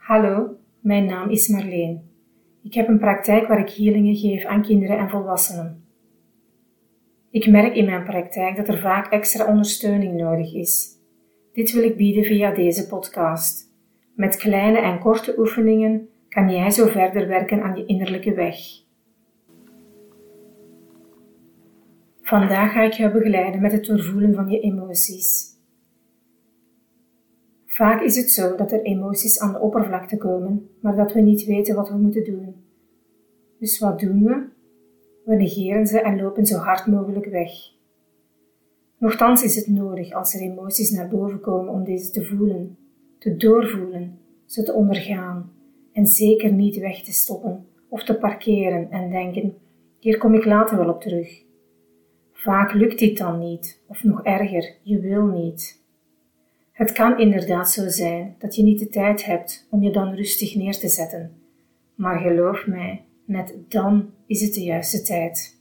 Hallo, mijn naam is Marleen. Ik heb een praktijk waar ik healingen geef aan kinderen en volwassenen. Ik merk in mijn praktijk dat er vaak extra ondersteuning nodig is. Dit wil ik bieden via deze podcast. Met kleine en korte oefeningen kan jij zo verder werken aan je innerlijke weg. Vandaag ga ik jou begeleiden met het doorvoelen van je emoties. Vaak is het zo dat er emoties aan de oppervlakte komen, maar dat we niet weten wat we moeten doen. Dus wat doen we? We negeren ze en lopen zo hard mogelijk weg. Nochtans is het nodig als er emoties naar boven komen om deze te voelen, te doorvoelen, ze te ondergaan en zeker niet weg te stoppen of te parkeren en denken: hier kom ik later wel op terug. Vaak lukt dit dan niet, of nog erger, je wil niet. Het kan inderdaad zo zijn dat je niet de tijd hebt om je dan rustig neer te zetten, maar geloof mij, net dan is het de juiste tijd.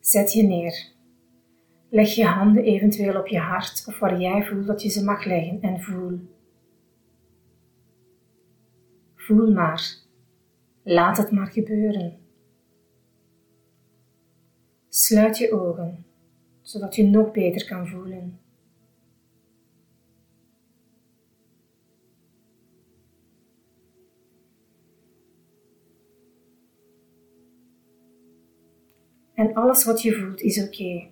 Zet je neer. Leg je handen eventueel op je hart of waar jij voelt dat je ze mag leggen en voel. Voel maar. Laat het maar gebeuren. Sluit je ogen, zodat je nog beter kan voelen. En alles wat je voelt is oké.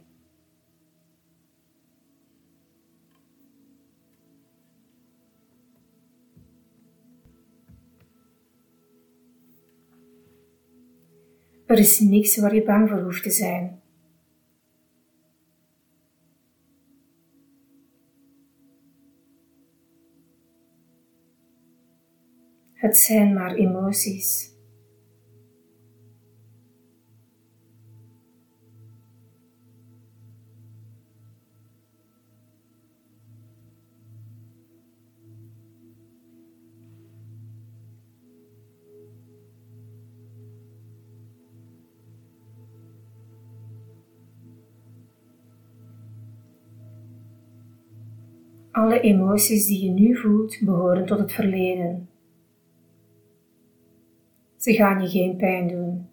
Er is niks waar je bang voor hoeft te zijn. Het zijn maar emoties. Alle emoties die je nu voelt behoren tot het verleden. Ze gaan je geen pijn doen.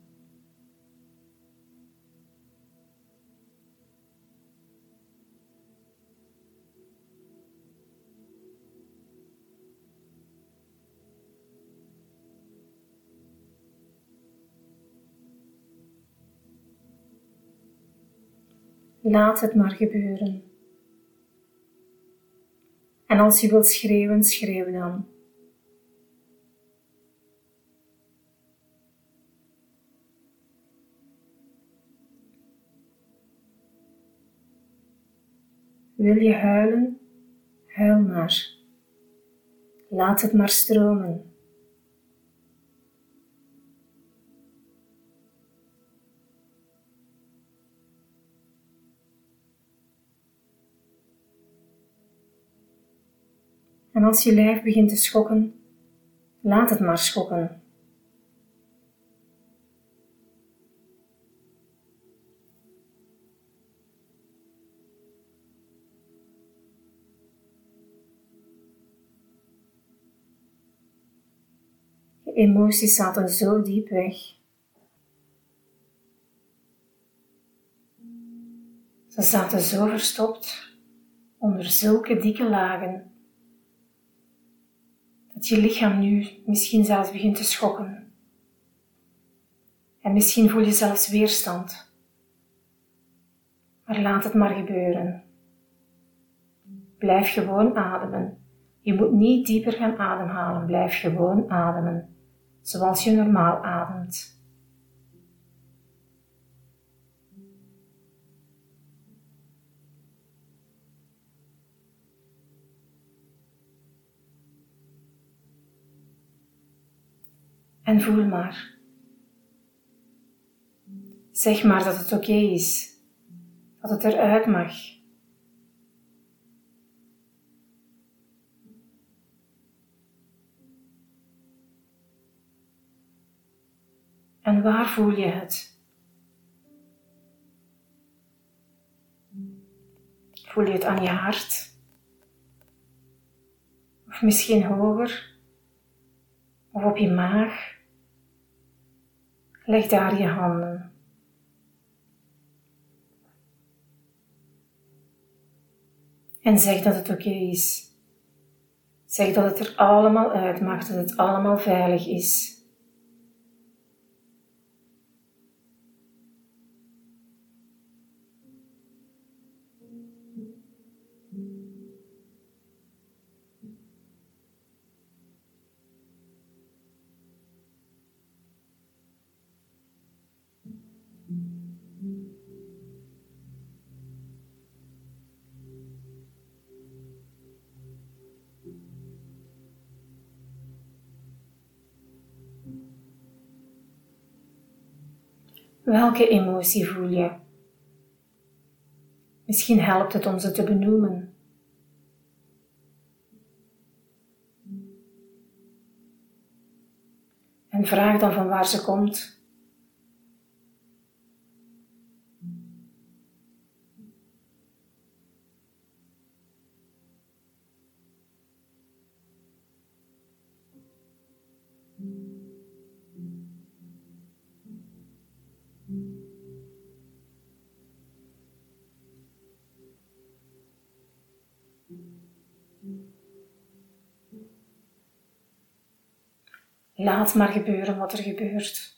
Laat het maar gebeuren. En als je wilt schreeuwen, schreeuw dan. Wil je huilen? Huil maar. Laat het maar stromen. En als je lijf begint te schokken, laat het maar schokken. Emoties zaten zo diep weg. Ze zaten zo verstopt onder zulke dikke lagen dat je lichaam nu misschien zelfs begint te schokken. En misschien voel je zelfs weerstand. Maar laat het maar gebeuren. Blijf gewoon ademen. Je moet niet dieper gaan ademhalen. Blijf gewoon ademen, zoals je normaal ademt. en voel maar. Zeg maar dat het oké is, dat het eruit mag. En waar voel je het? Voel je het aan je hart? Of misschien hoger. Of op je maag. Leg daar je handen. En zeg dat het oké is. Zeg dat het er allemaal uitmaakt, dat het allemaal veilig is. Welke emotie voel je? Misschien helpt het om ze te benoemen. En vraag dan van waar ze komt. Laat maar gebeuren wat er gebeurt.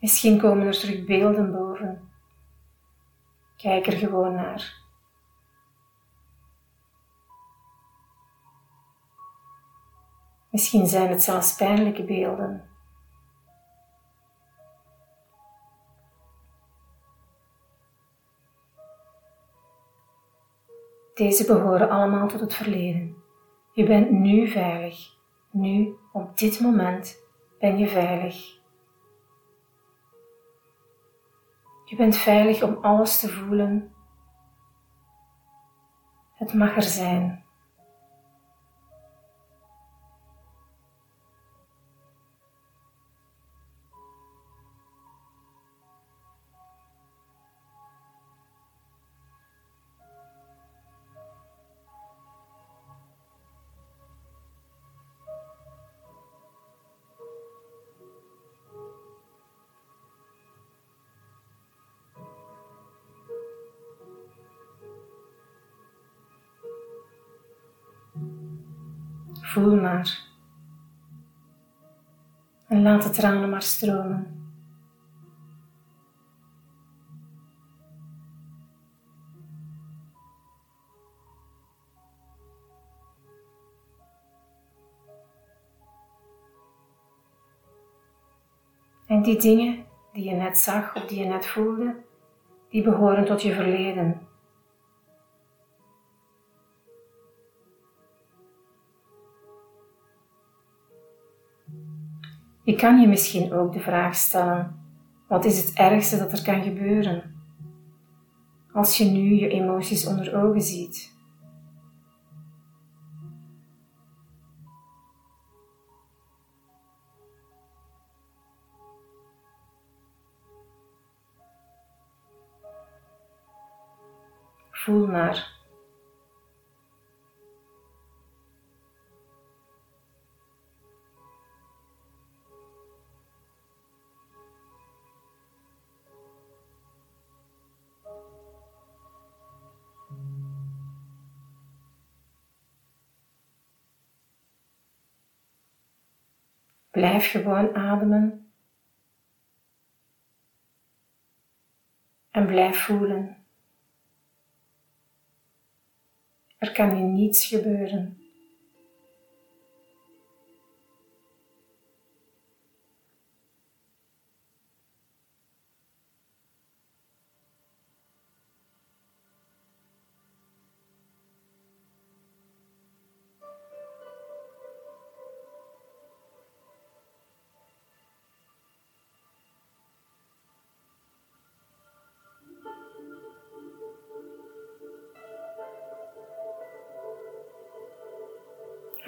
Misschien komen er terug beelden boven. Kijk er gewoon naar. Misschien zijn het zelfs pijnlijke beelden. Deze behoren allemaal tot het verleden. Je bent nu veilig. Nu, op dit moment, ben je veilig. Je bent veilig om alles te voelen. Het mag er zijn. Voel maar. En laat de tranen maar stromen. En die dingen die je net zag of die je net voelde, die behoren tot je verleden. Je kan je misschien ook de vraag stellen: wat is het ergste dat er kan gebeuren? Als je nu je emoties onder ogen ziet. Voel maar Blijf gewoon ademen. En blijf voelen. Er kan je niets gebeuren.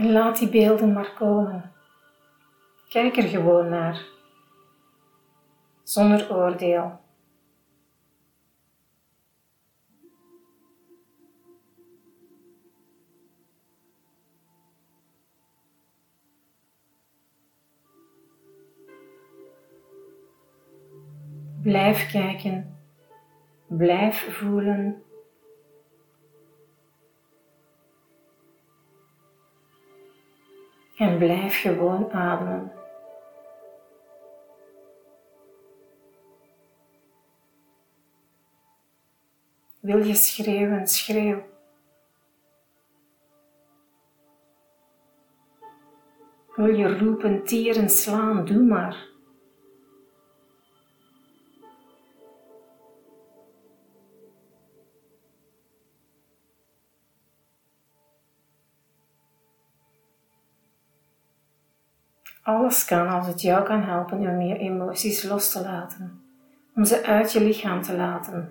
En laat die beelden maar komen. Kijk er gewoon naar, zonder oordeel. Blijf kijken, blijf voelen. En blijf gewoon ademen. Wil je schreeuwen, schreeuw. Wil je roepen, tieren, slaan, doe maar. Alles kan als het jou kan helpen om je emoties los te laten, om ze uit je lichaam te laten.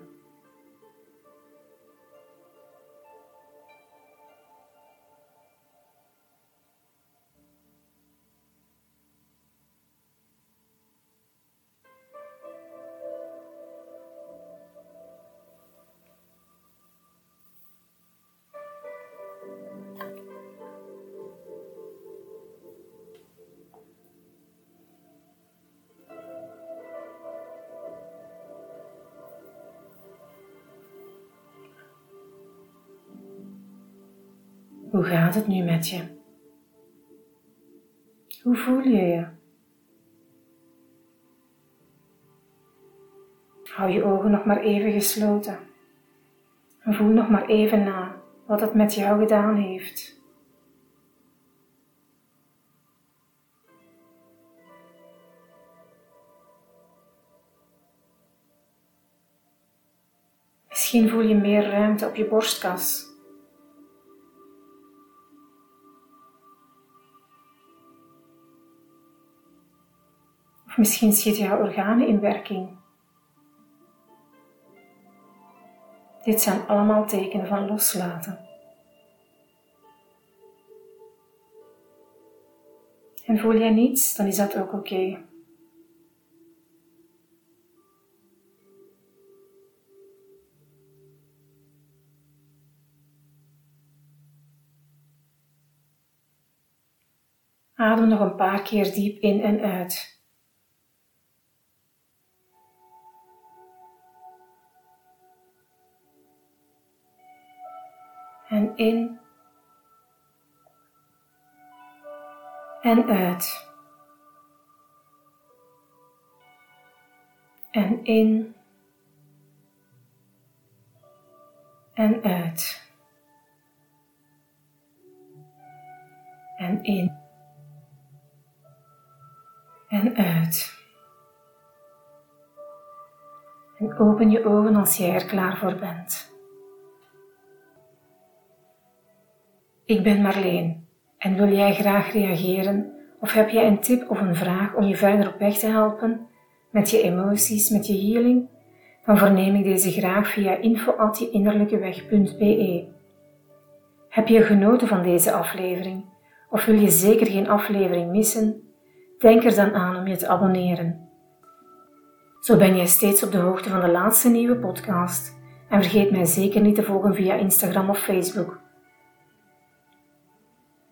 Hoe gaat het nu met je? Hoe voel je je? Hou je ogen nog maar even gesloten en voel nog maar even na wat het met jou gedaan heeft. Misschien voel je meer ruimte op je borstkas Misschien schiet jouw organen in werking. Dit zijn allemaal tekenen van loslaten. En voel jij niets, dan is dat ook oké. Adem nog een paar keer diep in en uit. En in en uit. En in en uit. En in en uit. En open je ogen als jij er klaar voor bent. Ik ben Marleen en wil jij graag reageren of heb jij een tip of een vraag om je verder op weg te helpen met je emoties, met je healing? Dan verneem ik deze graag via info.jeinnerlijkeweg.be. Heb je genoten van deze aflevering of wil je zeker geen aflevering missen? Denk er dan aan om je te abonneren. Zo ben jij steeds op de hoogte van de laatste nieuwe podcast en vergeet mij zeker niet te volgen via Instagram of Facebook.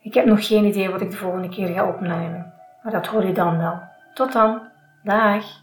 Ik heb nog geen idee wat ik de volgende keer ga opnemen, maar dat hoor je dan wel. Tot dan. Dag.